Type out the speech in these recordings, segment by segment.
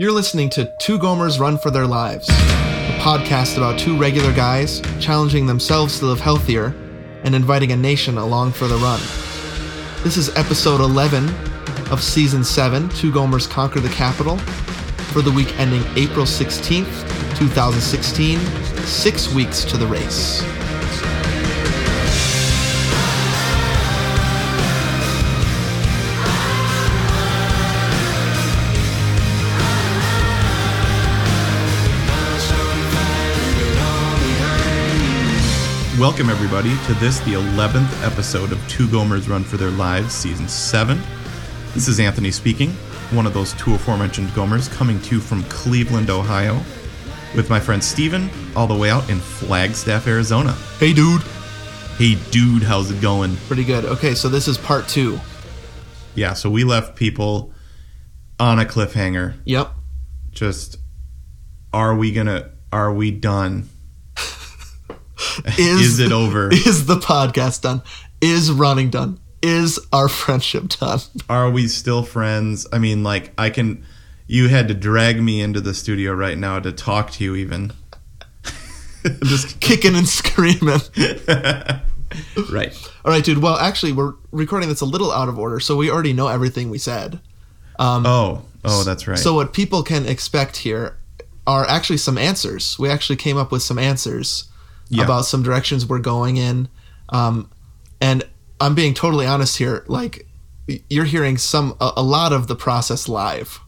You're listening to Two Gomers Run for Their Lives, a podcast about two regular guys challenging themselves to live healthier and inviting a nation along for the run. This is episode 11 of season 7 Two Gomers Conquer the Capital for the week ending April 16th, 2016, six weeks to the race. Welcome, everybody, to this, the 11th episode of Two Gomers Run for Their Lives, Season 7. This is Anthony speaking, one of those two aforementioned Gomers, coming to you from Cleveland, Ohio, with my friend Steven, all the way out in Flagstaff, Arizona. Hey, dude. Hey, dude, how's it going? Pretty good. Okay, so this is part two. Yeah, so we left people on a cliffhanger. Yep. Just, are we gonna, are we done? Is, Is it over? Is the podcast done? Is running done? Is our friendship done? are we still friends? I mean, like, I can. You had to drag me into the studio right now to talk to you, even. Just Kicking and screaming. right. All right, dude. Well, actually, we're recording this a little out of order, so we already know everything we said. Um, oh, oh, that's right. So, what people can expect here are actually some answers. We actually came up with some answers Yeah. about some directions we're going in. Um, and I'm being totally honest here. Like, you're hearing some a, a lot of the process live.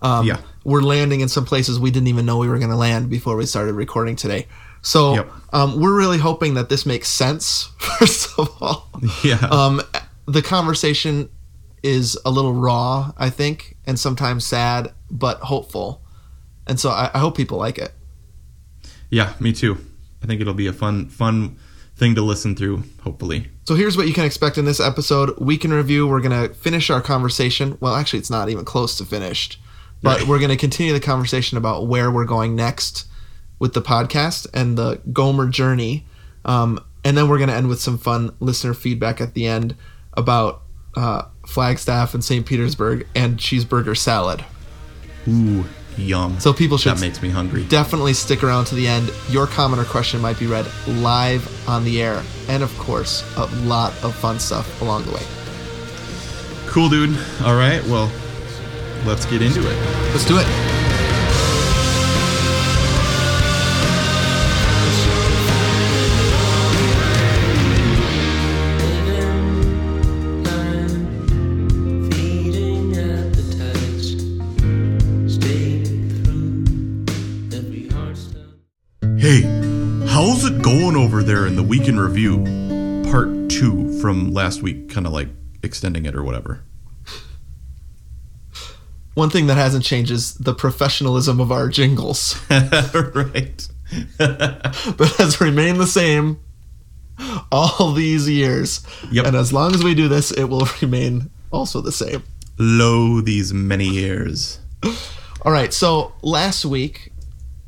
Um, Yeah. We're landing in some places we didn't even know we were going to land before we started recording today. So, Yep. um, we're really hoping that this makes sense. First of all, yeah. um, the conversation is a little raw, I think, and sometimes sad, but hopeful. And so I, I hope people like it. yeah, me too. I think it'll be a fun, fun thing to listen through. Hopefully. So here's what you can expect in this episode. Week in review, we're going to finish our conversation. Well, actually, it's not even close to finished, but Right. we're going to continue the conversation about where we're going next with the podcast and the Gomer journey. Um, and then we're going to end with some fun listener feedback at the end about uh, Flagstaff and St. Petersburg and cheeseburger salad. Ooh, yum. So people should that makes me hungry. definitely stick around to the end. Your comment or question might be read live on the air. And of course, a lot of fun stuff along the way. Cool, dude. All right. Well, let's get into it. Let's do it. Week in review? Part two from last week, kind of like extending it or whatever. One thing that hasn't changed is the professionalism of our jingles, right. but has remained the same all these years. Yep. And as long as we do this, it will remain also the same. Lo, these many years. All right. So last week,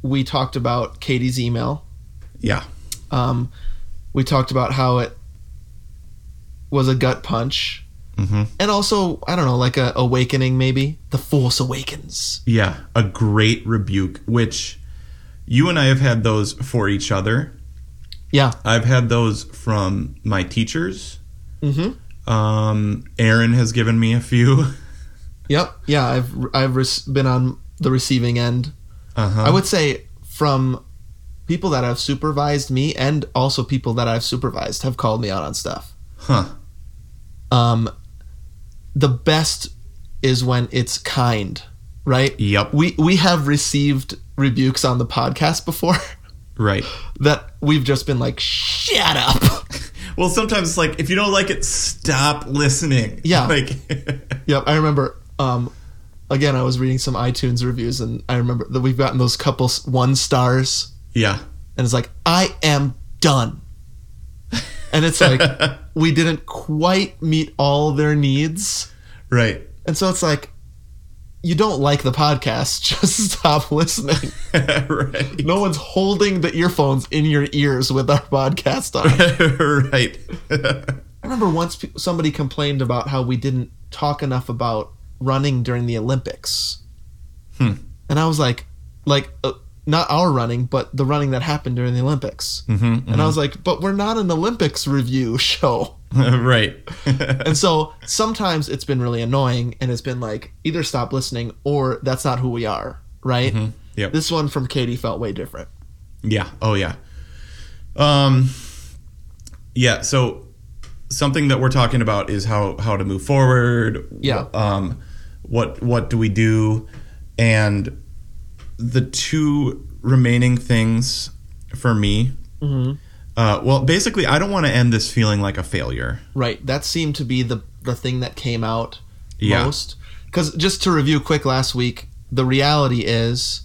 we talked about Katie's email. Yeah. Um, we talked about how it was a gut punch. hmm And also, I don't know, like a awakening, maybe. The Force Awakens. Yeah. A great rebuke, which you and I have had those for each other. Yeah. I've had those from my teachers. Mm-hmm. Um, Aaron has given me a few. Yep. Yeah. I've I've res- been on the receiving end. Uh-huh. I would say from people that have supervised me and also people that I've supervised have called me out on stuff. Huh. Um, the best is when it's kind, right? Yep. We we have received rebukes on the podcast before Right. that we've just been like, shut up. Well, sometimes it's like if you don't like it, stop listening. Yeah. Like Yep, I remember. Um, again, I was reading some iTunes reviews, and I remember that we've gotten those couple one stars, Yeah. and it's like, I am done. And it's like we didn't quite meet all their needs, Right. and so it's like, you don't like the podcast, just stop listening. right. No one's holding the earphones in your ears with our podcast on. right. I remember once somebody complained about how we didn't talk enough about running during the Olympics. Hmm. and I was like, like uh, not our running, but the running that happened during the Olympics. Mm-hmm, and I was like, but we're not an Olympics review show. right. and so sometimes it's been really annoying, and it's been like either stop listening or that's not who we are, right? Yep. This one from Katie felt way different. Yeah. Oh yeah. Um yeah, so something that we're talking about is how how to move forward. Yeah. Um what what do we do? And the two remaining things for me uh, well, basically, I don't want to end this feeling like a failure. Right. That seemed to be the the thing that came out Yeah. most. Because just to review quick last week, the reality is,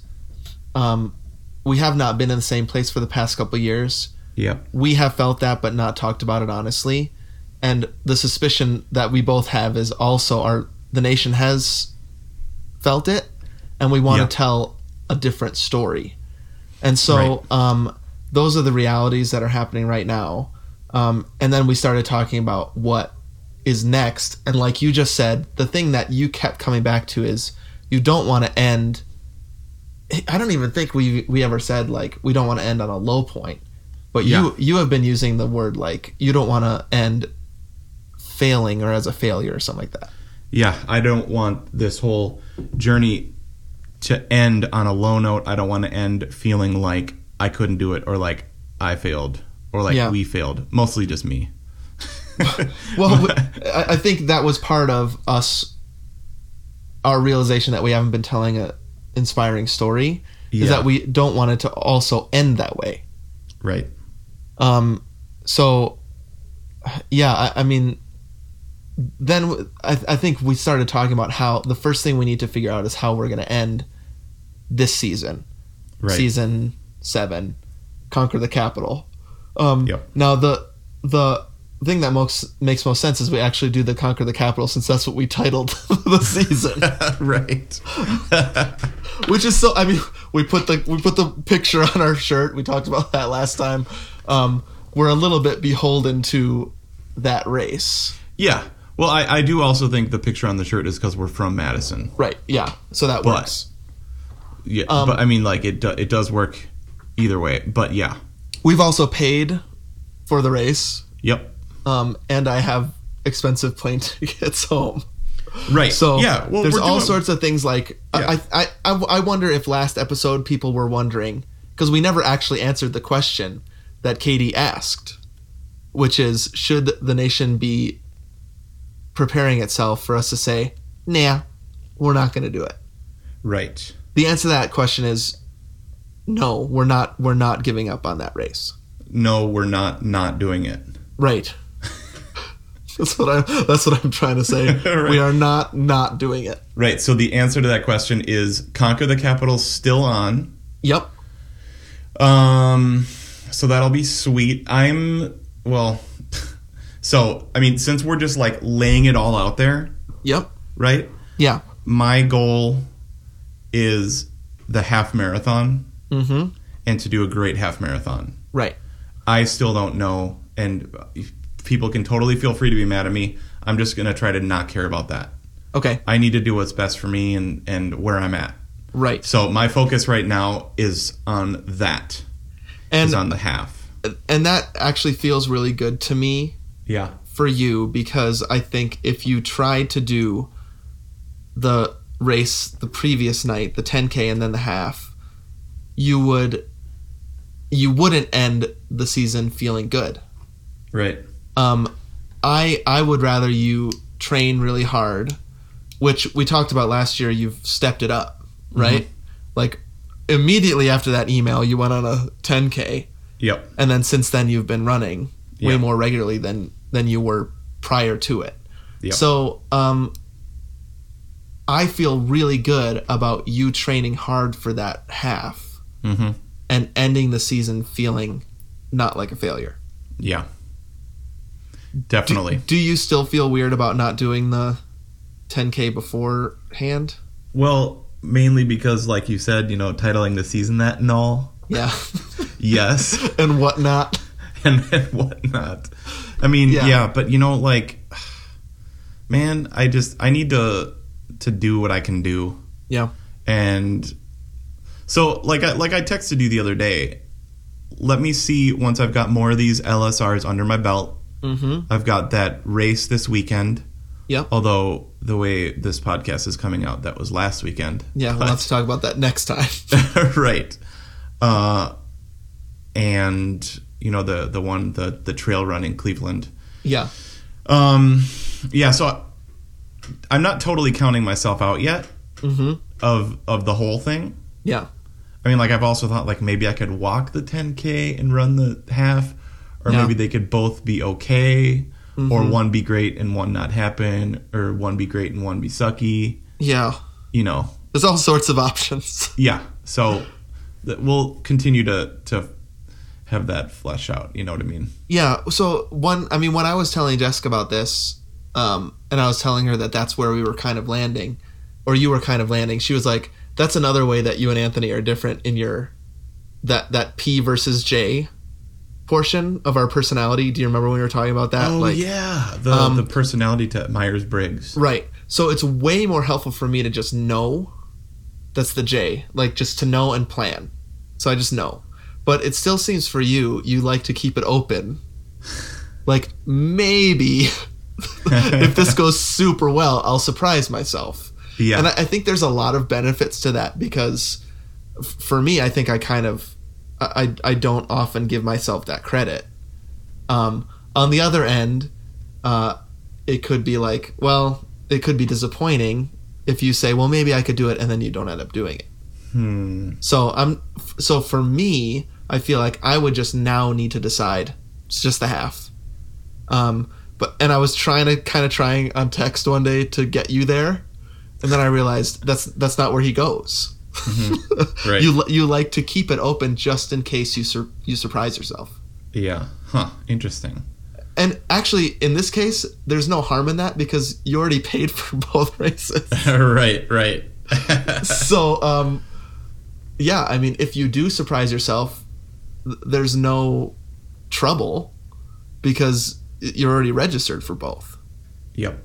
um, we have not been in the same place for the past couple years. Yep. We have felt that, but not talked about it honestly. And the suspicion that we both have is also our the nation has felt it, and we want Yeah. to tell a different story. And so, um, those are the realities that are happening right now. Um, and then we started talking about what is next. And like you just said, the thing that you kept coming back to is you don't want to end. I don't even think we we ever said like we don't want to end on a low point, but Yeah. you you have been using the word like you don't want to end failing or as a failure or something like that. Yeah, I don't want this whole journey to end on a low note. I don't want to end feeling like I couldn't do it or like I failed or like Yeah. we failed. Mostly just me. Well, I I think that was part of us, our realization that we haven't been telling an inspiring story. Is that we don't want it to also end that way. right. Um, so, yeah, I, I mean, then I think we started talking about how the first thing we need to figure out is how we're going to end this season, Right. season seven, conquer the capital. Um, Yep. Now the the thing that most makes most sense is we actually do the conquer the capital since that's what we titled the season, right. which is so. I mean, we put the we put the picture on our shirt. We talked about that last time. Um, we're a little bit beholden to that race, yeah. Well, I, I do also think the picture on the shirt is because we're from Madison. right? Yeah, so that But- works. Yeah, Um, but I mean, like it do, it does work either way. But yeah. We've also paid for the race, Yep. um, and I have expensive plane tickets home. Right. So yeah. Well, there's all doing- sorts of things like Yeah. I, I, I I wonder if last episode people were wondering because we never actually answered the question that Katie asked, which is should the nation be preparing itself for us to say, nah, we're not going to do it. Right. The answer to that question is no, we're not. We're not giving up on that race. No, we're not not doing it. Right. that's what I. That's what I'm trying to say. Right. We are not not doing it. Right. So the answer to that question is conquer the capital still on. Yep. Um, so that'll be sweet. I'm well. So I mean, since we're just like laying it all out there, Yep. right? Yeah. My goal is the half marathon Mm-hmm. and to do a great half marathon. Right. I still don't know, and people can totally feel free to be mad at me. I'm just gonna try to not care about that. Okay. I need to do what's best for me and and where I'm at. Right. So my focus right now is on that. And is on the half. and that actually feels really good to me Yeah. for you because I think if you try to do the race the previous night, the 10k and then the half, you would you wouldn't end the season feeling good. Right. Um I I would rather you train really hard, which we talked about last year, you've stepped it up, right? Like immediately after that email, you went on a 10k Yep. and then since then you've been running way Yeah. more regularly than than you were prior to it. Yep. So, um I feel really good about you training hard for that half Mm-hmm. and ending the season feeling not like a failure. Yeah. Do, Definitely. do you still feel weird about not doing the 10k beforehand? well, mainly because, like you said, you know, titling the season that and all. Yeah. Yes. and whatnot. and then whatnot. I mean, Yeah. yeah. but you know, like, man, I just I need to to do what I can do, Yeah. and So like I like I texted you the other day. Let me see once I've got more of these LSRs under my belt. Mm-hmm. I've got that race this weekend. Yeah. Although the way this podcast is coming out, that was last weekend. Yeah, we'll have to talk about that next time. right. Uh, and you know the the one the the trail run in Cleveland. yeah. Um, yeah. So I, I'm not totally counting myself out yet Mm-hmm. of of the whole thing. Yeah. I mean, like I've also thought like maybe I could walk the 10k and run the half, or Yeah. maybe they could both be okay, or Mhm. one be great and one not happen, or one be great and one be sucky. Yeah. You know, There's all sorts of options. yeah. So th- we'll continue to to have that flesh out. You know what I mean? Yeah. So one, I mean, when I was telling Jessica about this, um, and I was telling her that that's where we were kind of landing, or you were kind of landing, she was like, "That's another way that you and Anthony are different in your that that P versus J portion of our personality." Do you remember when we were talking about that? oh like, yeah, the um, the personality to Myers Briggs. Right. So it's way more helpful for me to just know. That's the J. Like just to know and plan. So I just know. But it still seems for you, you like to keep it open. Like maybe if this goes super well, I'll surprise myself. Yeah. And I, I think there's a lot of benefits to that because f- for me, I think I kind of I, I I don't often give myself that credit. Um, on the other end, uh, it could be like, well, it could be disappointing if you say, well, maybe I could do it, and then you don't end up doing it. Hmm. So I'm so for me, I feel like I would just now need to decide. It's just the half. Um, but and I was trying to kind of trying on text one day to get you there, and then I realized that's that's not where he goes. Right. You you like to keep it open just in case you sur- you surprise yourself. Yeah. Huh. Interesting. And actually, in this case, there's no harm in that because you already paid for both races. right. Right. so um yeah i mean if you do surprise yourself th- there's no trouble because you're already registered for both Yep.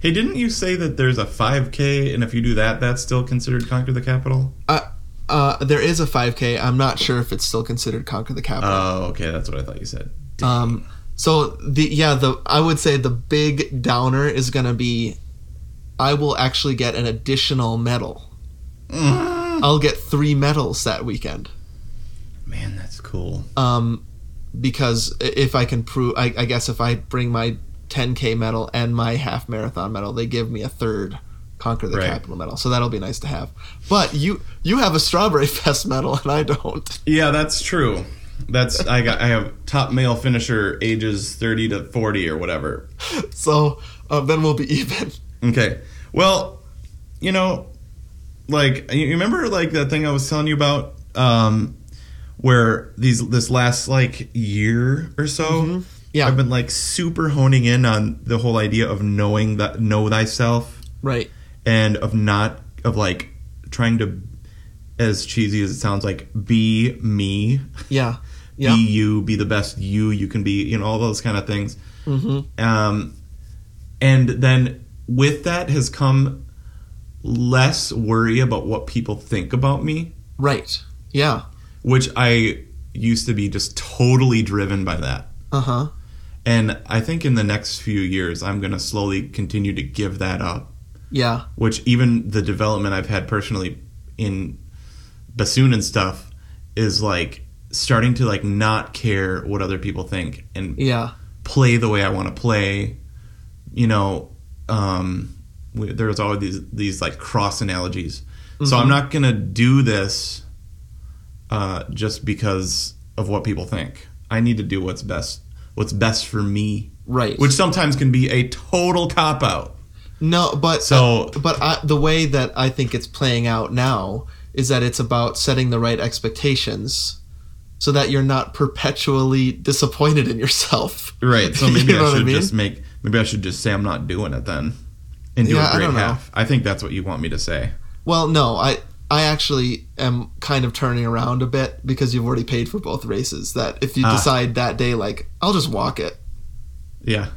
Hey, didn't you say that there's a 5K, and if you do that, that's still considered conquer the capital? uh, uh, there is a 5k i'm not sure if it's still considered conquer the capital Oh, okay, that's what I thought you said. um so the yeah the i would say the big downer is gonna be i will actually get an additional medal Mm. i'll get three medals that weekend Man, that's cool. um, because if I can prove, I, I guess if I bring my 10k medal and my half marathon medal, they give me a third conquer the Right. capital medal. So that'll be nice to have. But you you have a strawberry fest medal and I don't. Yeah, that's true. That's I got. I have top male finisher ages 30 to 40 or whatever. So uh, then we'll be even. Okay. Well, you know, like you remember like that thing I was telling you about um where these this last like year or so Yeah. I've been like super honing in on the whole idea of knowing that know thyself Right. and of not of like trying to as cheesy as it sounds like be me Yeah. Yeah. be you be the best you you can be you know all those kind of things hmm um, and then with that has come less worry about what people think about me, Right. Yeah. Which I used to be just totally driven by that. Uh huh. And I think in the next few years, I'm going to slowly continue to give that up, Yeah. which even the development I've had personally in bassoon and stuff is like starting to like not care what other people think and Yeah. play the way I want to play. You know, um, there's always these these like cross analogies. So I'm not gonna do this uh, just because of what people think. I need to do what's best. What's best for me, Right. which sometimes can be a total cop out. No, but So- uh, but I, the way that I think it's playing out now is that it's about setting the right expectations, so that you're not perpetually disappointed in yourself. Right. So maybe You know I what I should mean? just make. Maybe I should just say I'm not doing it then, and do Yeah, a I great know. half. I think that's what you want me to say. Well, no, I I actually am kind of turning around a bit because you've already paid for both races. That if you Ah. decide that day, like I'll just walk it, Yeah.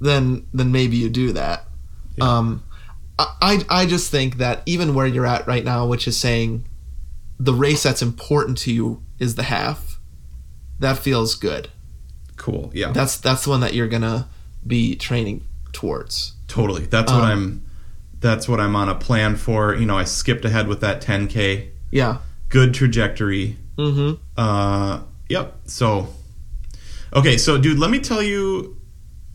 then then maybe you do that. Yeah. Um, I I just think that even where you're at right now, which is saying the race that's important to you is the half, that feels good. Cool. Yeah. That's that's the one that you're gonna be training towards. totally. That's what Um, I'm. That's what I'm on a plan for. You know, I skipped ahead with that 10k. Yeah. Good trajectory. Mm-hmm. Uh, yep. So, okay. So, dude, let me tell you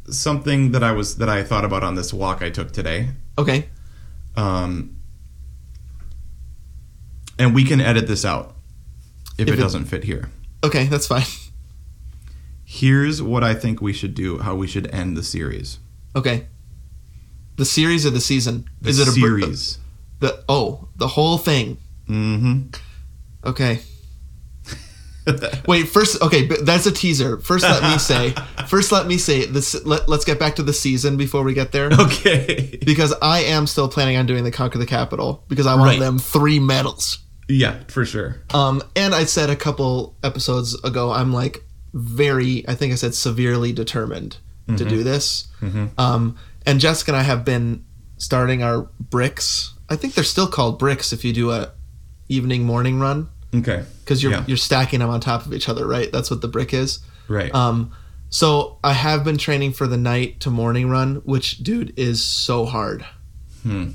something that I was that I thought about on this walk I took today. Okay. Um, and we can edit this out if, If it it- doesn't fit here. Okay, that's fine. Here's what I think we should do. How we should end the series. Okay. The series or the season? The is it a br- series? The oh, the whole thing. mm-hmm. Okay. Wait, first, okay, but that's a teaser. First, let me say, first, let me say this. Let, let's get back to the season before we get there, okay. because I am still planning on doing the Conquer the Capital because I want Right. them three medals. Yeah, for sure. Um, and I said a couple episodes ago, I'm like very, I think I said severely determined to do this. Um, and Jessica and I have been starting our bricks. I think they're still called bricks if you do a evening morning run Okay. because you're Yeah. you're stacking them on top of each other, right? That's what the brick is. Right. Um, so I have been training for the night to morning run, which dude is so hard. Hmm.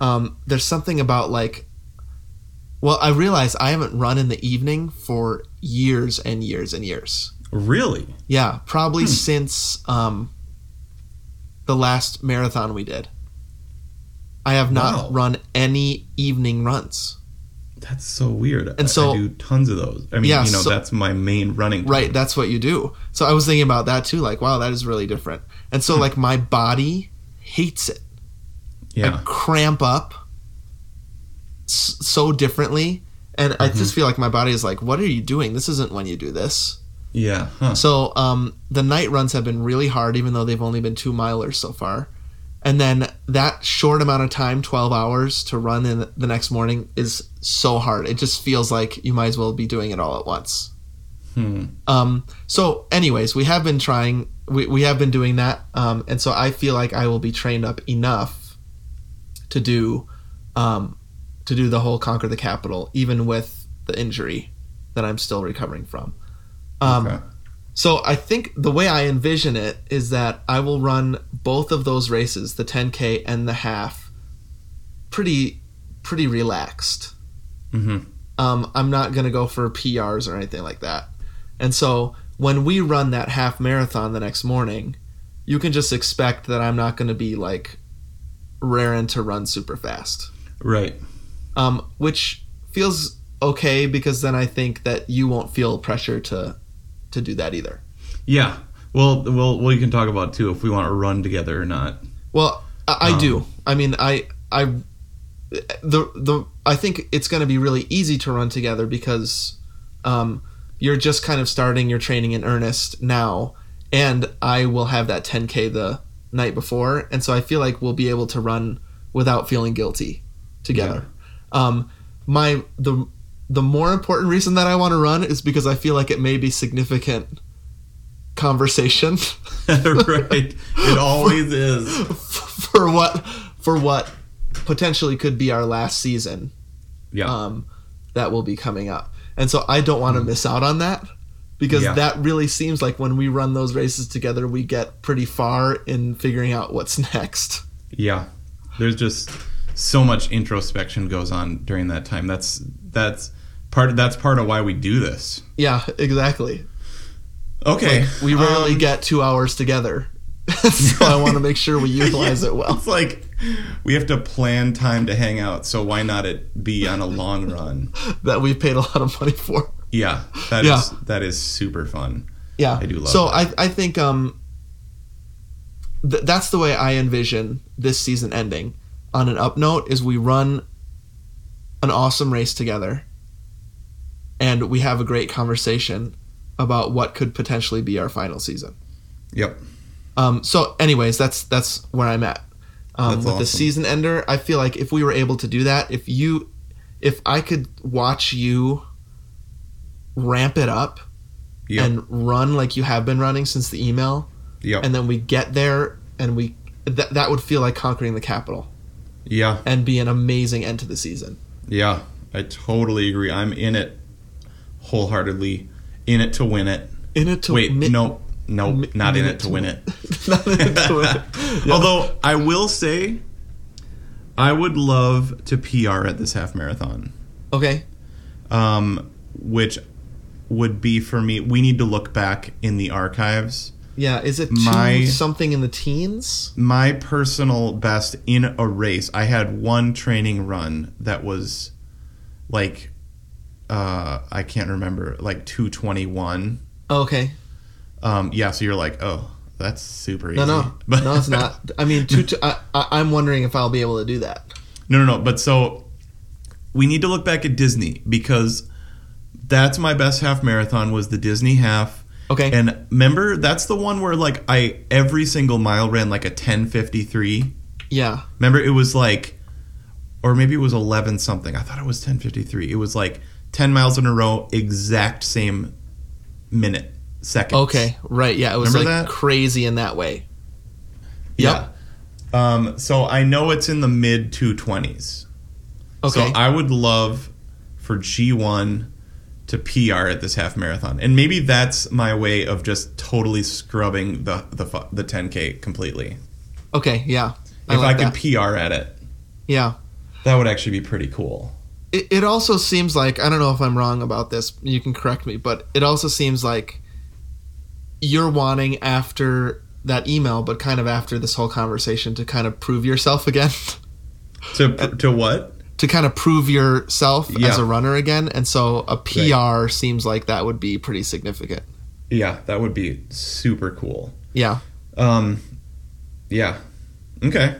Um, there's something about like, well, I realize I haven't run in the evening for years and years and years. Really? Yeah, probably Hmm. since um, the last marathon we did. I have not Wow. run any evening runs. That's so weird. And so- I do tons of those. I mean, Yeah, you know, so- that's my main running. time. Right, that's what you do. So I was thinking about that too. Like, wow, that is really different. And Hmm. so, like, my body hates it. Yeah. I cramp up so differently. And I Mm-hmm. just feel like my body is like, what are you doing? This isn't when you do this. Yeah. Huh. So um, the night runs have been really hard, even though they've only been two milers so far. And then that short amount of time, 12 hours to run in the next morning, is so hard. It just feels like you might as well be doing it all at once. Hmm. Um, so, anyways, we have been trying, we, we have been doing that. Um, and so I feel like I will be trained up enough to do, um, to do the whole conquer the capital, even with the injury that I'm still recovering from. Um, Okay. so I think the way I envision it is that I will run both of those races, the 10k and the half, pretty pretty relaxed. Mm-hmm. Um, I'm not gonna go for PRs or anything like that. And so when we run that half marathon the next morning, you can just expect that I'm not gonna be like raring to run super fast. Right. Um, which feels okay because then I think that you won't feel pressure to to do that either. Yeah. Well, well, we can talk about too if we want to run together or not. Well, I, I Um, do. I mean, I, I, the the I think it's going to be really easy to run together because, um, you're just kind of starting your training in earnest now, and I will have that 10k the night before, and so I feel like we'll be able to run without feeling guilty together. Um, my the the more important reason that I want to run is because I feel like it may be significant conversation. right. It always is. for what for what potentially could be our last season Yeah. um, that will be coming up. And so I don't want to miss out on that because Yeah. that really seems like when we run those races together, we get pretty far in figuring out what's next. Yeah. There's just so much introspection goes on during that time. That's that's part that's part of why we do this. Yeah, exactly. Okay. Like, we rarely um, get two hours together. so I want to make sure we utilize it well. It's like we have to plan time to hang out, so why not it be on a long run? That we've paid a lot of money for. Yeah. that is Yeah. that is super fun. Yeah, I do love So that. I I think um, th- that's the way I envision this season ending. On an up note, is we run an awesome race together, and we have a great conversation about what could potentially be our final season. Yep. Um, so, anyways, that's that's where I'm at. Um, with the season ender, I feel like if we were able to do that, if you, if I could watch you ramp it up Yep. and run like you have been running since the email, yep. and then we get there and we that that would feel like conquering the capital yeah. and be an amazing end to the season. Yeah. I totally agree. I'm in it wholeheartedly. In it to win it. In it to Wait, mi- no, no, mi- not in it to to win it. Not in it to win it. Yeah. Although I will say, I would love to PR at this half marathon, Okay. um, which would be for me. We need to look back in the archives. Yeah. Is it My- something in the teens? My personal best in a race, I had one training run that was like, uh, I can't remember, like two twenty one. Okay. Um, yeah, so you're like, oh, that's super easy. No, no, But- no, it's not. I mean, two. T- I, I, I'm wondering if I'll be able to do that. No, no, no. But so we need to look back at Disney because that's my best half marathon was the Disney half. Okay. And remember, that's the one where like I every single mile ran like a ten fifty three. yeah. Remember, it was like, or maybe it was eleven something. I thought it was ten fifty three. It was like ten miles in a row, exact same minute seconds. Okay. Right. Yeah. It was Remember like that? crazy in that way. Yeah. Um, so I know it's in the mid two twenties. Okay. So I would love for G1 to PR at this half marathon, and maybe that's my way of just totally scrubbing the the the 10k completely. okay. Yeah. I if like I could that. PR at it, yeah. that would actually be pretty cool. It, it also seems like I don't know if I'm wrong about this. You can correct me, but it also seems like you're wanting after that email, but kind of after this whole conversation to kind of prove yourself again, To to what? To kind of prove yourself as a runner again. And so a PR seems like that would be pretty significant. Yeah, that would be super cool. Yeah. Um, yeah. Okay.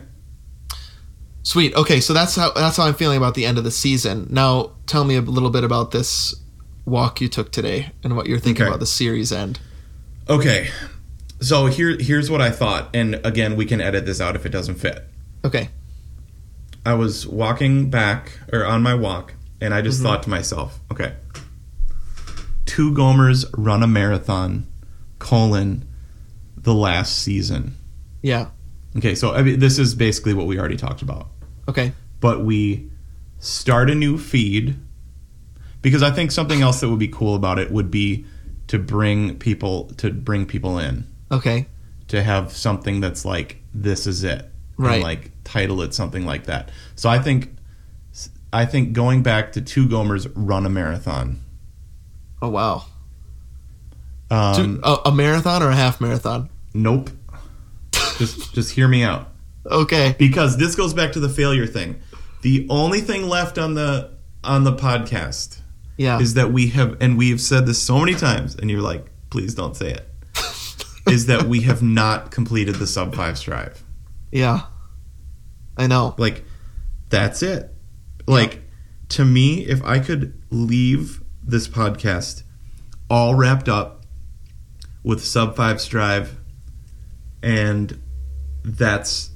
Sweet. Okay, so that's how that's how I'm feeling about the end of the season. Now, tell me a little bit about this walk you took today and what you're thinking Okay. about the series end. Okay. So here here's what I thought, and again, we can edit this out if it doesn't fit. Okay. I was walking back or on my walk, and I just mm-hmm. thought to myself, okay, two Gomers run a marathon, colon, the last season. Yeah. Okay, so I mean, this is basically what we already talked about, Okay. but we start a new feed because I think something else that would be cool about it would be to bring people to bring people in Okay. to have something that's like this is it Right. and like title it something like that so i think i think going back to two gomers run a marathon Oh wow. um, Two- a, a marathon or a half marathon? nope just just hear me out Okay. because this goes back to the failure thing the only thing left on the on the podcast Yeah. is that we have and we've said this so many times and you're like please don't say it is that we have not completed the sub 5 strive yeah. I know. like that's it like to me if i could leave this podcast all wrapped up with sub 5 strive and that's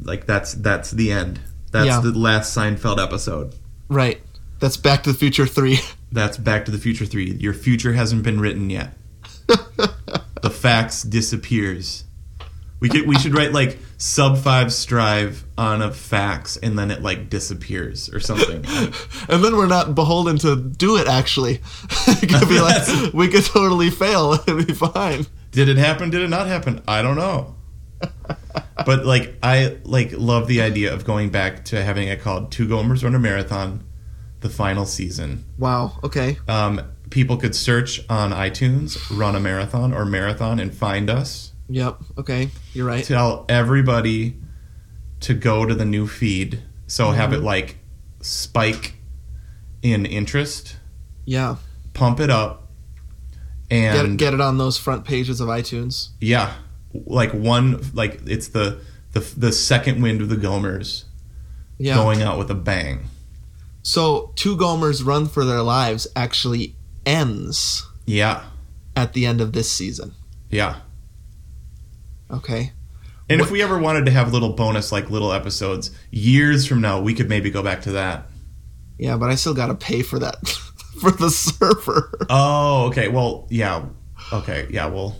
like that's that's the end that's Yeah. the last seinfeld episode Right. That's Back to the Future 3. that's back to the future 3 your future hasn't been written yet the fax disappears we could we should write like sub 5 strive on a fax and then it like disappears or something and then we're not beholden to do it actually. it could be like we could totally fail and it'd be fine. Did it happen? Did it not happen? I don't know. but like I like love the idea of going back to having it called Two Gomers Run a Marathon, the final season. Wow. Okay. Um, people could search on iTunes, run a marathon or marathon and find us. Yep. Okay. You're right. Tell everybody to go to the new feed. So have it like spike in interest, Yeah. pump it up, and Get get it on those front pages of iTunes. Yeah, like one, like it's the the the second wind of the Gomers Yeah. going out with a bang. So two Gomers run for their lives actually ends Yeah, at the end of this season. yeah. Okay. And if we ever wanted to have little bonus, like little episodes, years from now, we could maybe go back to that. Yeah, but I still got to pay for that for the server. Oh, okay. Well, yeah. Okay, yeah. Well,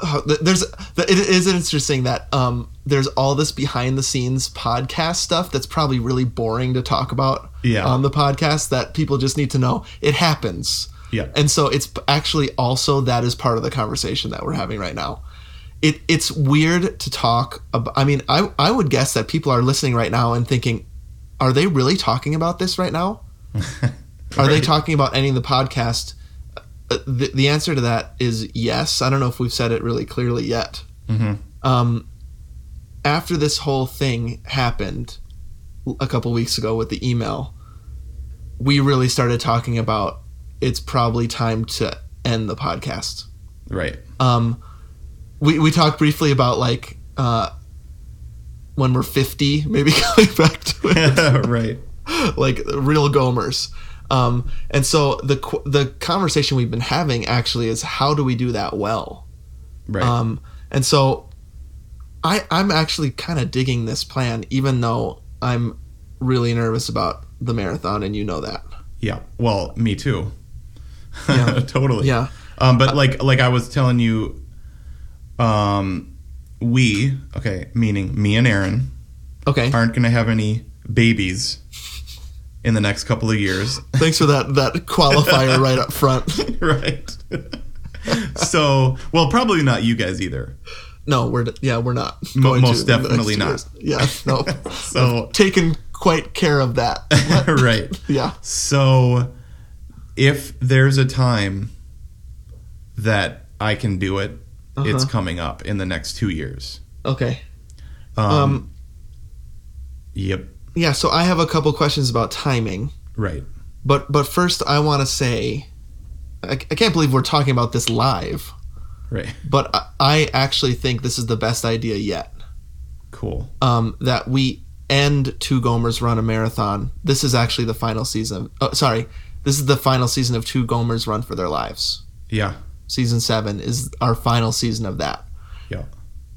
Oh, there's it is interesting that um there's all this behind the scenes podcast stuff that's probably really boring to talk about Yeah. on the podcast that people just need to know it happens. Yeah. And so it's actually also that is part of the conversation that we're having right now. It it's weird to talk about I mean, I I would guess that people are listening right now and thinking are they really talking about this right now? Are they talking about ending the podcast? Uh, The, the answer to that is yes. I don't know if we've said it really clearly yet. Mhm. Um, after this whole thing happened a couple weeks ago with the email, we really started talking about it's probably time to end the podcast. Right. Um, we we talked briefly about like uh, when we're fifty, maybe coming back to it right. like real gomers. Um, and so the the conversation we've been having actually is how do we do that well? Right. Um, and so I I'm actually kind of digging this plan, even though I'm really nervous about the marathon, and you know that. yeah. Well, me too. Yeah. totally. Yeah. Um, but like like I was telling you, um, we okay, meaning me and Aaron Okay. aren't going to have any babies in the next couple of years, Thanks for that that qualifier right up front. right? so, well, probably not you guys either. No, we're yeah we're not. Mo- most definitely not. years. Yeah. No. So, Taken quite care of that. right. yeah. So, if there's a time that I can do it, it's Uh-huh. coming up in the next two years. Okay. Um, Um, yep. Yeah. So I have a couple questions about timing. Right. But but first, I want to say, I, I can't believe we're talking about this live. Right. But I, I actually think this is the best idea yet. Cool. Um, that we end Two Gomers Run a Marathon. This is actually the final season. Oh, sorry, this is the final season of Two Gomers Run for Their Lives. Yeah. Season seven is our final season of that. Yeah.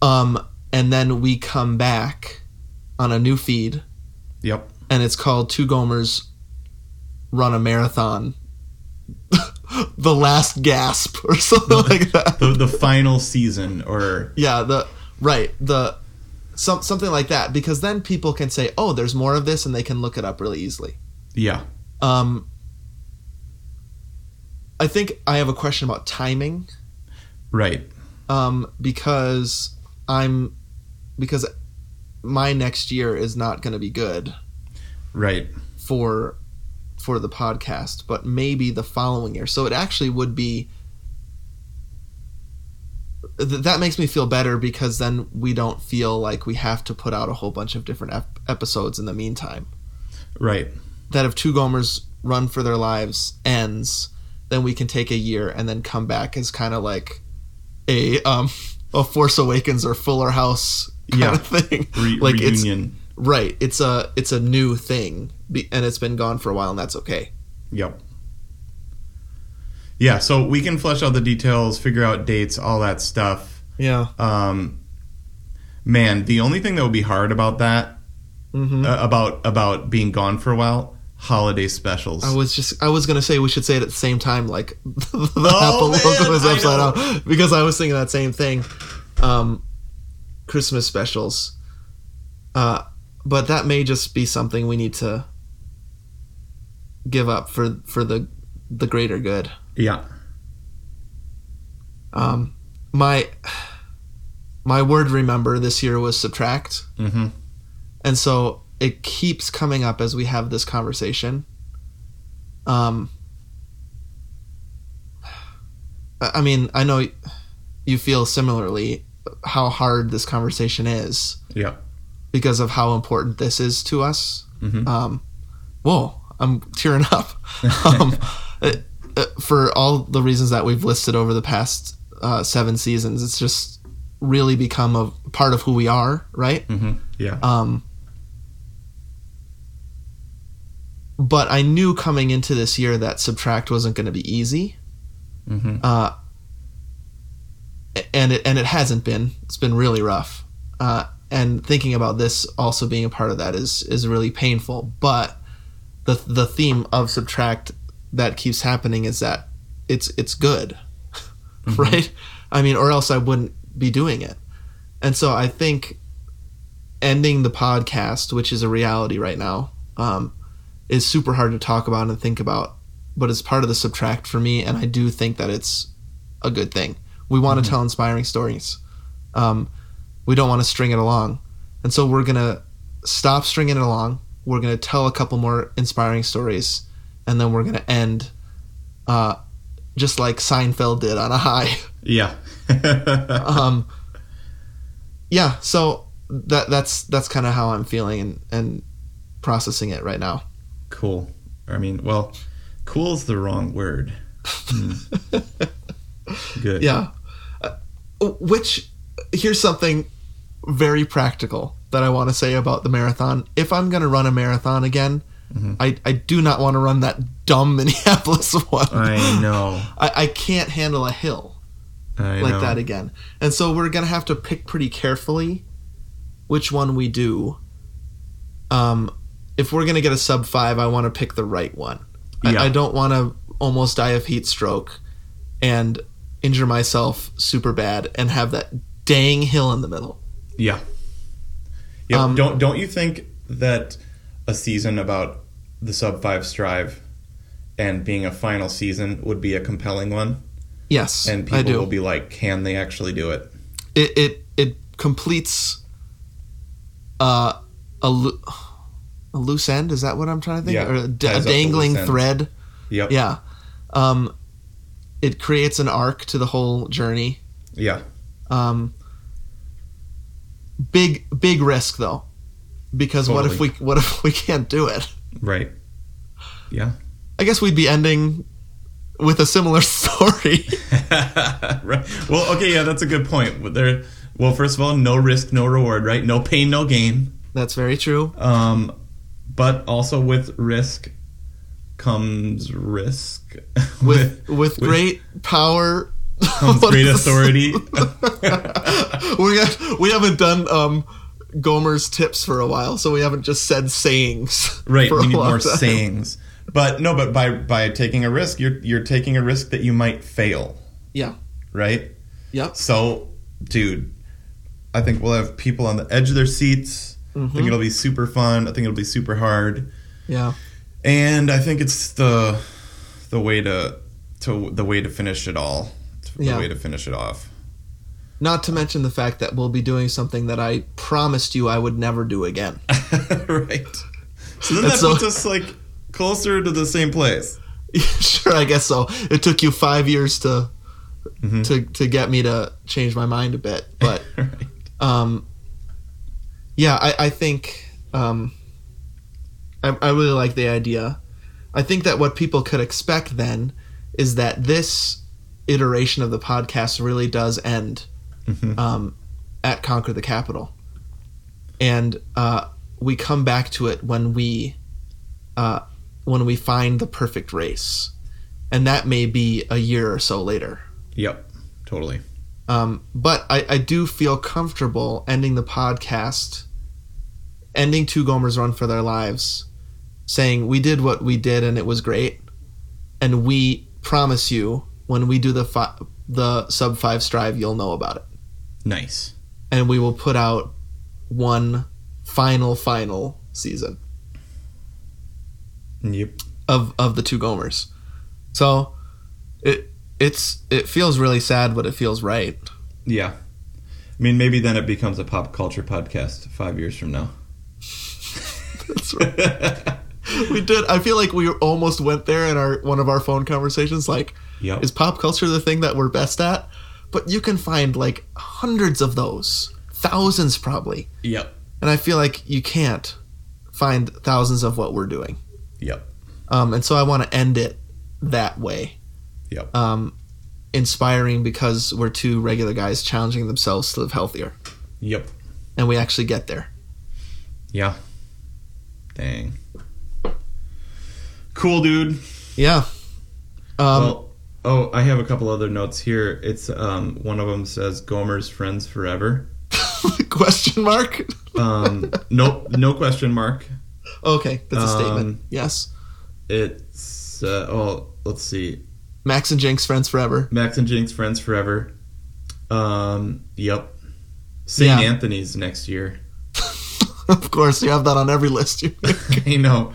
Um, and then we come back on a new feed, Yep. and it's called Two Gomers Run a Marathon. the last gasp or something like that. The the final season or yeah, the right the some something like that because then people can say, "Oh, there's more of this," and they can look it up really easily. yeah. Um, I think I have a question about timing. Right. Um, because I'm because my next year is not going to be good Right. for for the podcast, but maybe the following year. So it actually would be th- that makes me feel better because then we don't feel like we have to put out a whole bunch of different ep- episodes in the meantime. Right. That if two Gomers run for their lives ends, then we can take a year and then come back as kind of like a um a Force Awakens or Fuller House kind Yeah. of thing. Re- like it's reunion. Right. It's a it's a new thing, and it's been gone for a while, and that's okay. Yep. Yeah, so we can flesh out the details, figure out dates, all that stuff. Yeah. Um, man, the only thing that would be hard about that, hmm uh, about about being gone for a while, holiday specials. I was just I was gonna say we should say it at the same time, like the Oh, Apple man, logo is upside down, because I was thinking that same thing. Um, Christmas specials, uh, but that may just be something we need to give up for for the the greater good. yeah. Um, my my word remember this year was subtract. Mm-hmm. and so it keeps coming up as we have this conversation um i mean i know you feel similarly how hard this conversation is Yeah. because of how important this is to us Mhm. um whoa i'm tearing up um uh, uh, for all the reasons that we've listed over the past uh, seven seasons it's just really become a part of who we are right Mm-hmm. Yeah. um, but I knew coming into this year that subtract wasn't going to be easy, mm-hmm. uh, and it and it hasn't been. It's been really rough. Uh, and thinking about this also being a part of that is is really painful. But the the theme of subtract that keeps happening is that it's it's good, right? I mean, or else I wouldn't be doing it. And so I think ending the podcast, which is a reality right now, um, is super hard to talk about and think about, but it's part of the subtract for me, and I do think that it's a good thing. We want to tell inspiring stories. Um, we don't want to string it along, and so we're gonna stop stringing it along. We're gonna tell a couple more inspiring stories, and then we're gonna end, uh, just like Seinfeld did on a high. Yeah. um, yeah, so that that's that's kind of how I'm feeling and and processing it right now. Cool. I mean, well, cool is the wrong word. Hmm. Good. Yeah. Uh, which here's something very practical that I want to say about the marathon. If I'm going to run a marathon again, I, I do not want to run that dumb Minneapolis one. I know. I, I can't handle a hill I like know. that again. And so we're going to have to pick pretty carefully which one we do. Um, if we're going to get a sub five, I want to pick the right one. Yeah. I, I don't want to almost die of heat stroke and injure myself super bad and have that dang hill in the middle. Yeah. Yeah. Um, don't don't you think that a season about the sub five strive and being a final season would be a compelling one? Yes, And people will be like, can they actually do it? it it it completes uh, a lo- a loose end. Is that what I'm trying to think? Yeah, or a, d- a ties up the dangling thread. Yep. Yeah. Um, it creates an arc to the whole journey. Yeah. Um, big big risk though, because what if we what if we can't do it? Right. Yeah. I guess we'd be ending with a similar story. right. Well, okay, yeah, that's a good point. There well, first of all, no risk, no reward, right? No pain, no gain. That's very true. Um but also with risk comes risk With with, great power comes great authority. we have, we haven't done um Gomer's tips for a while, so we haven't just said sayings. Right, for we a need more time. sayings. But no, but by by taking a risk, you're you're taking a risk that you might fail, Yeah. right? Yep. So, dude, I think we'll have people on the edge of their seats. I Mm-hmm. think it'll be super fun. I think it'll be super hard. Yeah. And I think it's the the way to to the way to finish it all. The Yeah. way to finish it off. Not to mention the fact that we'll be doing something that I promised you I would never do again. right. So then And that so- puts us like closer to the same place. sure, I guess so. It took you five years to Mhm. to to get me to change my mind a bit, but right. um, yeah, I, I think um, I, I really like the idea. I think that what people could expect then is that this iteration of the podcast really does end Mhm. um, at Conquer the Capital, and uh, we come back to it when we uh, when we find the perfect race, and that may be a year or so later. Yep. Totally. Um, but I, I do feel comfortable ending the podcast, ending Two Gomers Run for Their Lives, saying we did what we did and it was great, and we promise you when we do the fi- the sub five strive, you'll know about it, Nice. and we will put out one final final season Yep. of of the Two Gomers. So it it's it feels really sad, but it feels right. Yeah. I mean, maybe then it becomes a pop culture podcast five years from now. That's right. we did. I feel like we almost went there in our one of our phone conversations. Like, Yep. is pop culture the thing that we're best at? But you can find like hundreds of those, thousands probably, Yep. and I feel like you can't find thousands of what we're doing. Yep. Um, and so I want to end it that way, Yep. um, inspiring because we're two regular guys challenging themselves to live healthier, Yep. and we actually get there. Yeah. Dang. Cool, dude. Yeah. Um, well, oh, I have a couple other notes here. It's um, one of them says Gomer's friends forever. question mark. Um, no, no question mark. Okay, that's a Um, statement. Yes. It's uh, oh, let's see. Max and Jinx friends forever. Max and Jinx friends forever. Um, yep. St. Yeah. Anthony's next year. of course, you have that on every list. You. I know.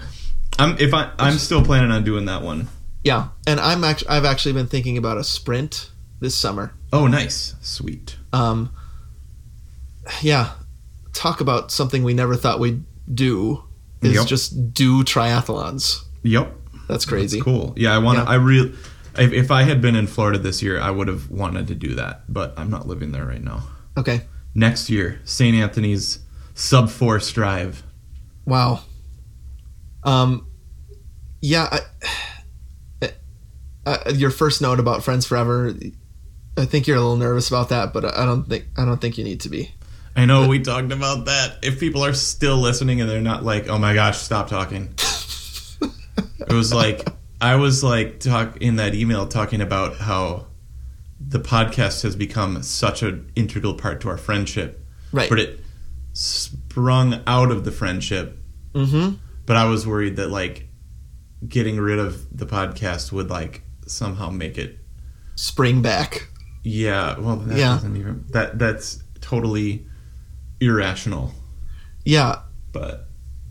I'm if I I'm still planning on doing that one. Yeah, and I'm actually I've actually been thinking about a sprint this summer. Oh, nice, sweet. Um, yeah, talk about something we never thought we'd do is Yep. just do triathlons. Yep, That's crazy. cool. Yeah, I want to. Yeah. I real. If, if I had been in Florida this year, I would have wanted to do that, but I'm not living there right now. Okay. Next year, St. Anthony's sub four strive. Wow. Um, yeah. I, uh, your first note about Friends Forever, I think you're a little nervous about that, but I don't think I don't think you need to be. I know we talked about that. If people are still listening and they're not like, "Oh my gosh, stop talking," it was like I was like talk in that email talking about how the podcast has become such an integral part to our friendship, Right. but it sprung out of the friendship. Mm-hmm. But I was worried that like getting rid of the podcast would like somehow make it. Spring back. Yeah, well, that Yeah. doesn't even that that's totally irrational. Yeah. But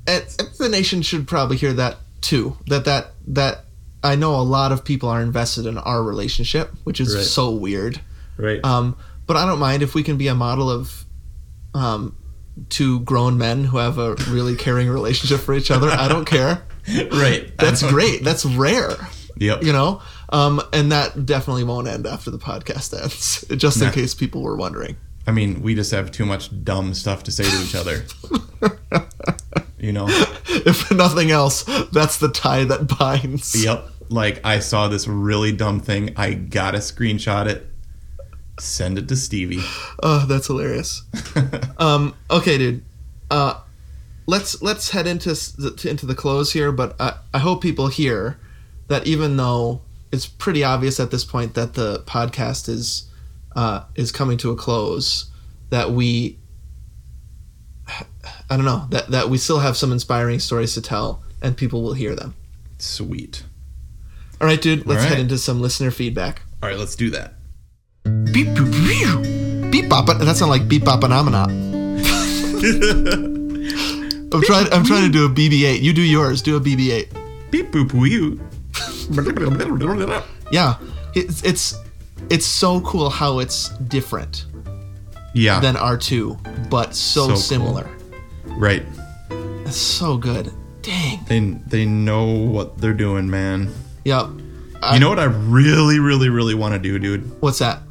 And, and the nation should probably hear that too. That that that I know a lot of people are invested in our relationship, which is Right. so weird. right, Um, but I don't mind if we can be a model of um, two grown men who have a really caring relationship for each other. I don't care. right. That's great. That's rare. Yep. You know, um, and that definitely won't end after the podcast ends. Just in Nah. case people were wondering. I mean, we just have too much dumb stuff to say to each other. you know. If nothing else, that's the tie that binds. Yep. Like I saw this really dumb thing. I gotta screenshot it. Send it to Stevie. Oh, that's hilarious. um, okay, dude. Uh, let's let's head into to, into the close here. But I, I hope people hear that even though it's pretty obvious at this point that the podcast is uh, is coming to a close, that we I don't know that that we still have some inspiring stories to tell, and people will hear them. Sweet. All right, dude. Let's right. head into some listener feedback. All right, let's do that. Beep boop beep beep bop. That sounds like beep bop anomina. I'm trying. I'm trying to do a BB-8. You do yours. Do a BB-8. Beep boop wee. Yeah, it's it's it's so cool how it's different Yeah. than R2, but so, So cool. similar. right. That's so good. Dang. They they know what they're doing, man. Yep. you know what I really, really, really want to do, dude? What's that?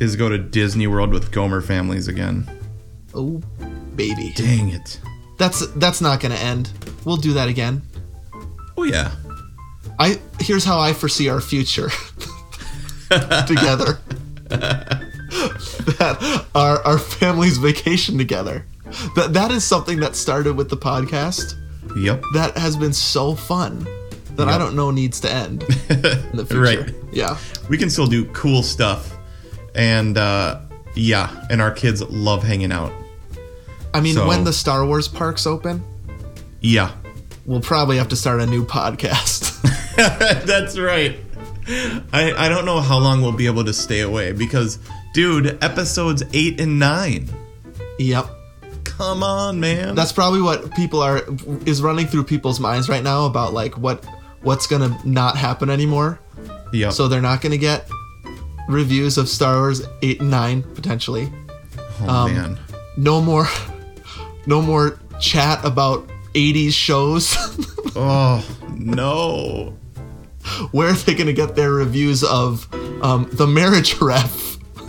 Is go to Disney World with Gomer families again. Oh, baby. Dang it. That's that's not gonna end. We'll do that again. Oh yeah. I here's how I foresee our future together. that our our family's vacation together. That that is something that started with the podcast. Yep. That has been so fun that I don't know needs to end in the future. Right. Yeah. we can still do cool stuff and uh yeah and our kids love hanging out I mean, So- when the Star Wars parks open, yeah we'll probably have to start a new podcast. that's right I, I don't know how long we'll be able to stay away because dude episodes 8 and 9 yep. come on man That's probably what people are is running through people's minds right now about like what what's gonna not happen anymore. Yeah. So they're not gonna get reviews of Star Wars eight and nine potentially. oh um, man No more, no more chat about '80s shows. oh no Where are they gonna get their reviews of um, the Marriage Ref?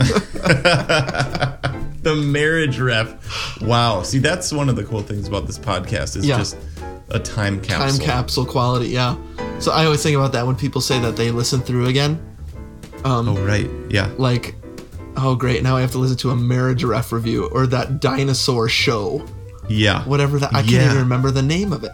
the marriage ref wow see that's one of the cool things about this podcast is Yeah. just a time capsule Time capsule quality, yeah. So I always think about that when people say that they listen through again. Um, oh right. Yeah. like oh great. Now i have to listen to a marriage ref review or that dinosaur show. Yeah. Whatever that i can't Yeah. even remember the name of it.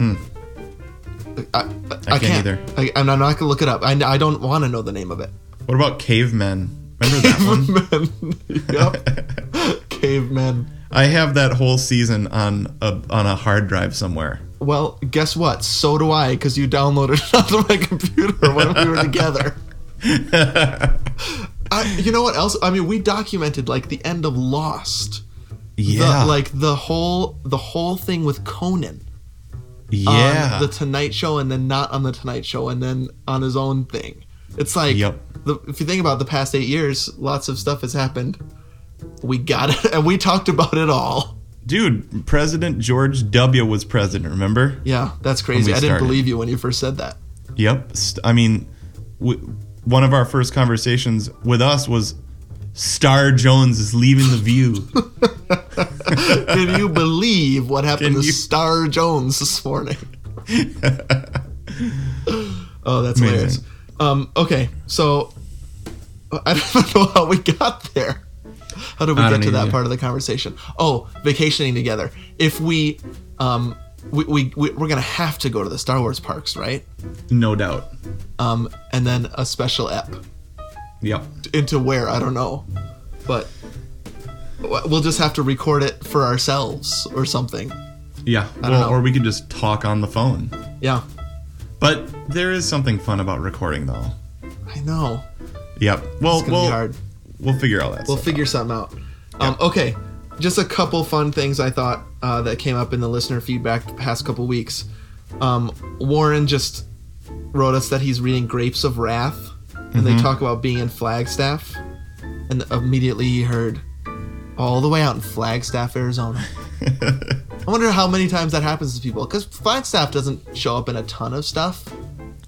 I, I, I can't either. I, i'm not gonna look it up. I, I don't want to know the name of it. What about cavemen? Remember that one? Yep cavemen. I have that whole season on a on a hard drive somewhere. well guess what? So do i because you downloaded it onto my computer when we were together I, you know what else i mean we documented like the end of lost Yeah, the, like the whole the whole thing with Conan. Yeah. on the Tonight Show and then not on the Tonight Show and then on his own thing. It's like Yep. the, if you think about the past eight years, lots of stuff has happened. We got it, and we talked about it all. Dude, President George W. was president, remember? Yeah, that's crazy. I didn't started. believe you when you first said that. Yep. I mean, w- one of our first conversations with us was Star Jones is leaving the view. Can you believe what happened Can to you- Star Jones this morning? oh, that's Amazing. hilarious. Um, okay, so I don't know how we got there. How did we I get to that either. part of the conversation? Oh, vacationing together. If we, um, we, we, we we're gonna have to go to the Star Wars parks, right? no doubt. Um, and then a special ep Yep. into where I don't know, but we'll just have to record it for ourselves or something. Yeah. Well, or we can just talk on the phone. Yeah, But there is something fun about recording, though. I know. Yep. Well, we'll, be hard. we'll figure all that We'll figure something out. Um, okay, just a couple fun things I thought uh, that came up in the listener feedback the past couple weeks. Um, Warren just wrote us that he's reading Grapes of Wrath, and they talk about being in Flagstaff, and immediately he heard all the way out in Flagstaff, Arizona. I wonder how many times that happens to people because Flagstaff doesn't show up in a ton of stuff.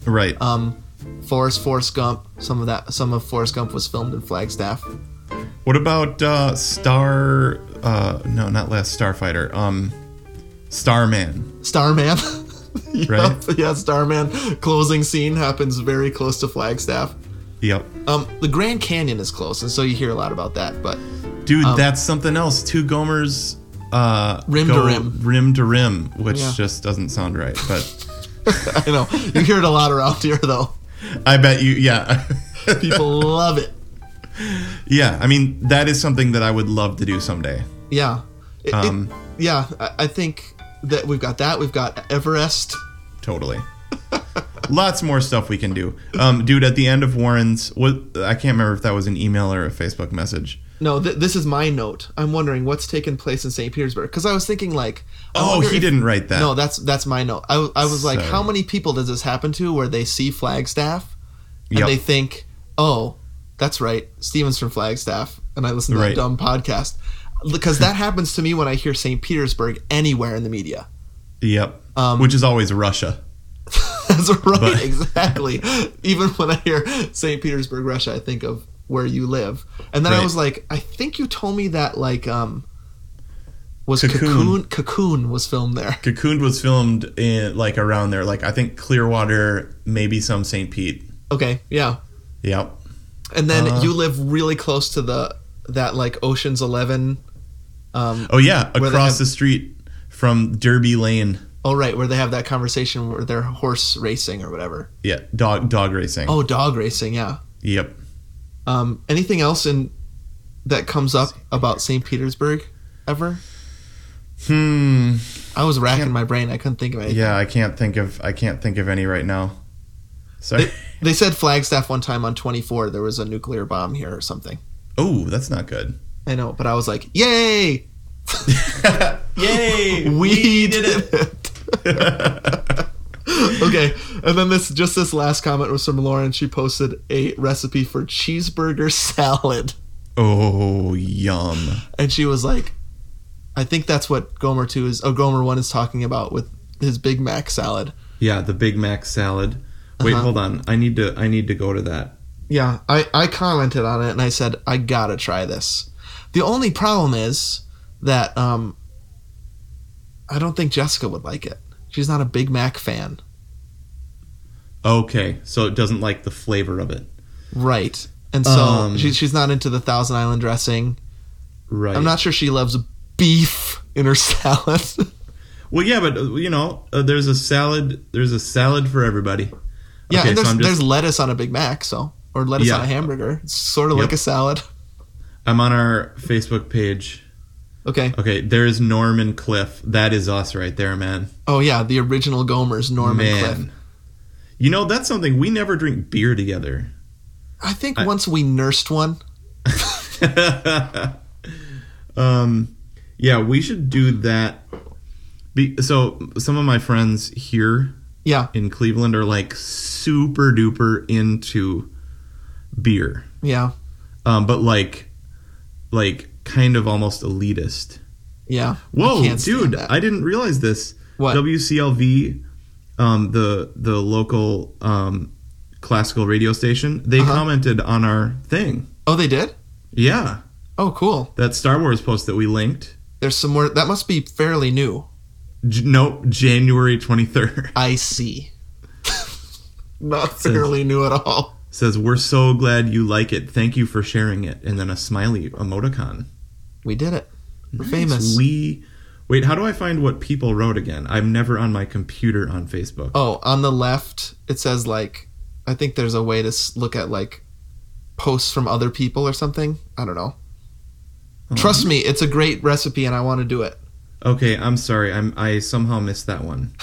Right. Um, Forrest Forrest Gump, some of that, some of Forrest Gump was filmed in Flagstaff. what about uh, Star? Uh, no, not Last Starfighter. Um, Starman. Starman. Yep, Right? Yeah, Starman. Closing scene happens very close to Flagstaff. Yep. Um, the Grand Canyon is close, and so you hear a lot about that. But Dude, that's something else. Two Gomers. Uh, Um, Rim to rim. Rim to rim, which Yeah. just doesn't sound right. But I know you hear it a lot around here, though. I bet you, yeah. People love it. yeah, I mean, that is something that I would love to do someday. Yeah, It- it- Um, yeah. I, I think that we've got that. We've got Everest. Totally. Lots more stuff we can do. Um, dude, at the end of Warren's, what I can't remember if that was an email or a Facebook message. No, th- this is my note. I'm wondering what's taken place in St. Petersburg because I was thinking like, I Oh, he if- didn't write that. No, that's that's my note. I, I was like, So- how many people does this happen to where they see Flagstaff and Yep. they think, oh, that's right, Steven's from Flagstaff, and I listen to Right. that dumb podcast because that happens to me when I hear St. Petersburg anywhere in the media. Yep. Um, Which is always Russia. That's right, But- exactly. Even when I hear St. Petersburg, Russia, I think of where you live, and then I was like, I think you told me that like um was Cocoon. Cocoon Cocoon was filmed there. Cocoon was filmed in like around there, like I think Clearwater, maybe some St. Pete. Okay, yeah. Yep. And then Uh, you live really close to the that like Ocean's Eleven. Um, Oh yeah, across have- the street from Derby Lane. oh right, where they have that conversation where they're horse racing or whatever. Yeah, dog dog racing. Oh, dog racing, yeah. Yep. Um, anything else in that comes up about St. Petersburg ever? Hmm. I was racking Can't- my brain. I couldn't think of anything. Yeah, I can't think of I can't think of any right now. Sorry. They, they said Flagstaff one time on 24 there was a nuclear bomb here or something. Oh, that's not good. I know, but I was like, yay! Yay! We did it. okay, and then this just this last comment was from Lauren. She posted a recipe for cheeseburger salad, Oh, yum. and she was like, "I think that's what Gomer two is. Oh, Gomer one is talking about with his Big Mac salad." Yeah, the Big Mac salad. Wait, Uh-huh. hold on. I need to I need to go to that. Yeah, I, I commented on it and I said I gotta try this. The only problem is that um, I don't think Jessica would like it. She's not a Big Mac fan, Okay, so it doesn't like the flavor of it. right? And so Um. she, she's not into the Thousand Island dressing. Right. I'm not sure she loves beef in her salad. Well, yeah, but uh, you know, uh, there's a salad. There's a salad for everybody. yeah, Okay, and there's I'm just- there's lettuce on a Big Mac, so or lettuce Yeah. on a hamburger. It's sort of Yep. like a salad. I'm on our Facebook page. Okay. Okay, there's Norm and Cliff. That is us right there, man. Oh yeah, the original Gomer's Norman man. Cliff. You know, that's something we never drink beer together. I think I- once we nursed one. um, yeah, we should do that. Be, so some of my friends here Yeah, in Cleveland are like super duper into beer, yeah, um, but like, like kind of almost elitist. yeah. Whoa, dude! I didn't realize this. What? WCLV, um, the the local um, classical radio station, they Uh-huh. commented on our thing. oh, they did. Yeah, Oh, cool. that Star Wars post that we linked. There's some more. That must be fairly new. J- no, January twenty third I see. Not fairly new at all. Says we're so glad you like it. Thank you for sharing it, and then a smiley emoticon. We did it. We're Nice. famous. We wait. How do I find what people wrote again? I'm never on my computer on Facebook. Oh, on the left, it says like, I think there's a way to s- look at like posts from other people or something. I don't know. Oh. Trust me, it's a great recipe and I want to do it. Okay, I'm sorry. I'm I somehow missed that one.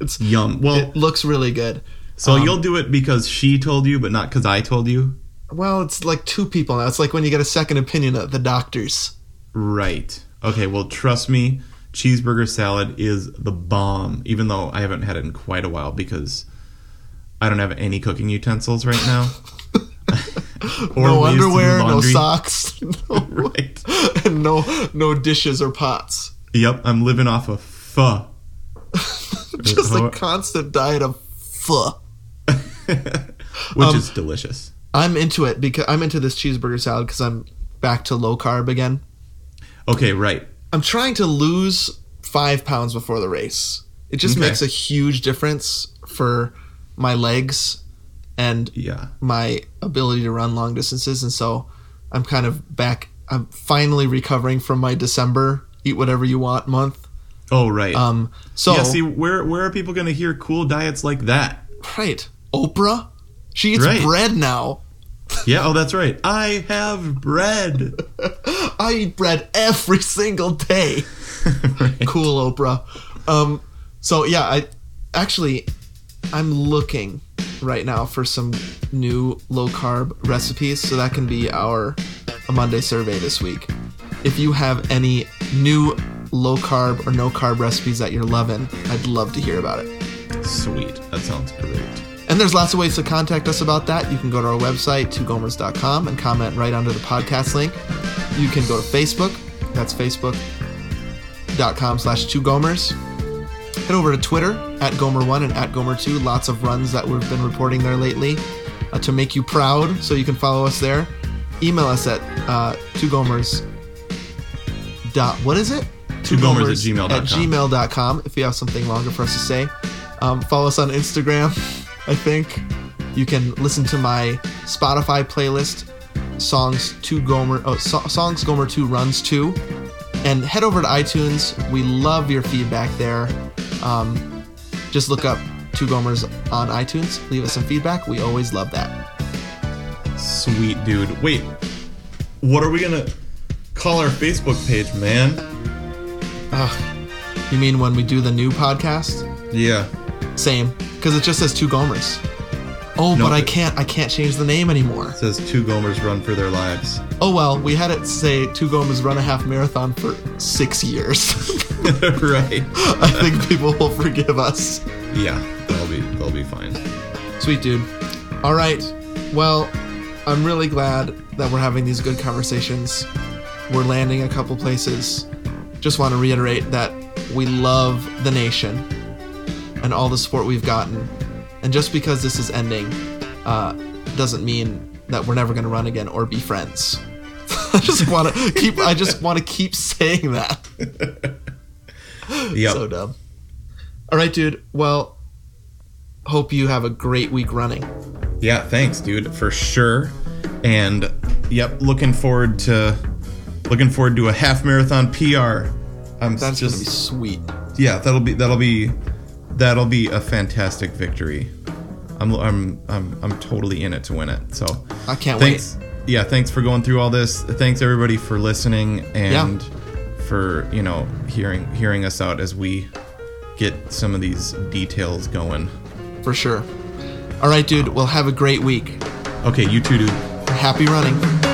It's Yum. Well, it looks really good. So um, you'll do it because she told you, but not because I told you. Well, it's like two people now. It's like when you get a second opinion at the doctor's. Right. Okay. Well, trust me. Cheeseburger salad is the bomb. Even though I haven't had it in quite a while because I don't have any cooking utensils right now. Or no ways to do underwear, no socks, no, Right. and no no dishes or pots. Yep. I'm living off of pho. Just a constant diet of pho. which Um, is delicious. I'm into it because I'm into this cheeseburger salad because I'm back to low carb again. Okay, right. I'm trying to lose five pounds before the race. It just Okay. makes a huge difference for my legs and Yeah. my ability to run long distances. And so I'm kind of back. I'm finally recovering from my December eat whatever you want month. Oh, right. Um, so yeah, see, where where are people going to hear cool diets like that? right, Oprah, she eats Right. bread now. Yeah, oh, that's right. I have bread. I eat bread every single day. cool Oprah. Um, so yeah, I actually I'm looking right now for some new low carb recipes, so that can be our a Monday survey this week. If you have any new low carb or no carb recipes that you're loving, I'd love to hear about it. Sweet. That sounds great. And there's lots of ways to contact us about that. You can go to our website, twogomers.com, and comment right under the podcast link. You can go to Facebook. That's facebook.com slash twogomers. Head over to Twitter, at Gomer1 and at Gomer2. Lots of runs that we've been reporting there lately uh, to make you proud, so you can follow us there. Email us at uh, twogomers. Dot, what is it? Twogomers at gmail.com. At gmail.com if you have something longer for us to say. Um, follow us on Instagram, I think. You can listen to my Spotify playlist, songs two Gomer, oh, so, songs Gomer two runs two, and head over to iTunes. We love your feedback there. Um, just look up two Gomers on iTunes. Leave us some feedback. We always love that. Sweet dude. Wait. What are we going to call our Facebook page, man? Ugh. You mean when we do the new podcast? Yeah. Same, because it just says two Gomers. Oh, No, but I can't. I can't change the name anymore. It says two Gomers run for their lives. Oh well, we had it say two Gomers run a half marathon for six years. right. I think people will forgive us. Yeah. They'll be they'll be fine. Sweet dude. All right. Well, I'm really glad that we're having these good conversations. We're landing a couple places. Just want to reiterate that we love the nation and all the support we've gotten. And just because this is ending, uh, doesn't mean that we're never going to run again or be friends. I just want to keep. I just want to keep saying that. Yep. So dumb. All right, dude. Well, hope you have a great week running. Yeah, thanks, dude, for sure. And yep, looking forward to looking forward to a half marathon PR. I'm That's gonna be just sweet. yeah, that'll be that'll be that'll be a fantastic victory. I'm I'm I'm I'm totally in it to win it. So I can't thanks. Yeah, thanks for going through all this. Thanks everybody for listening and Yeah. for you know hearing hearing us out as we get some of these details going. for sure. All right, dude. Well, have a great week. Okay, you too, dude. Happy running.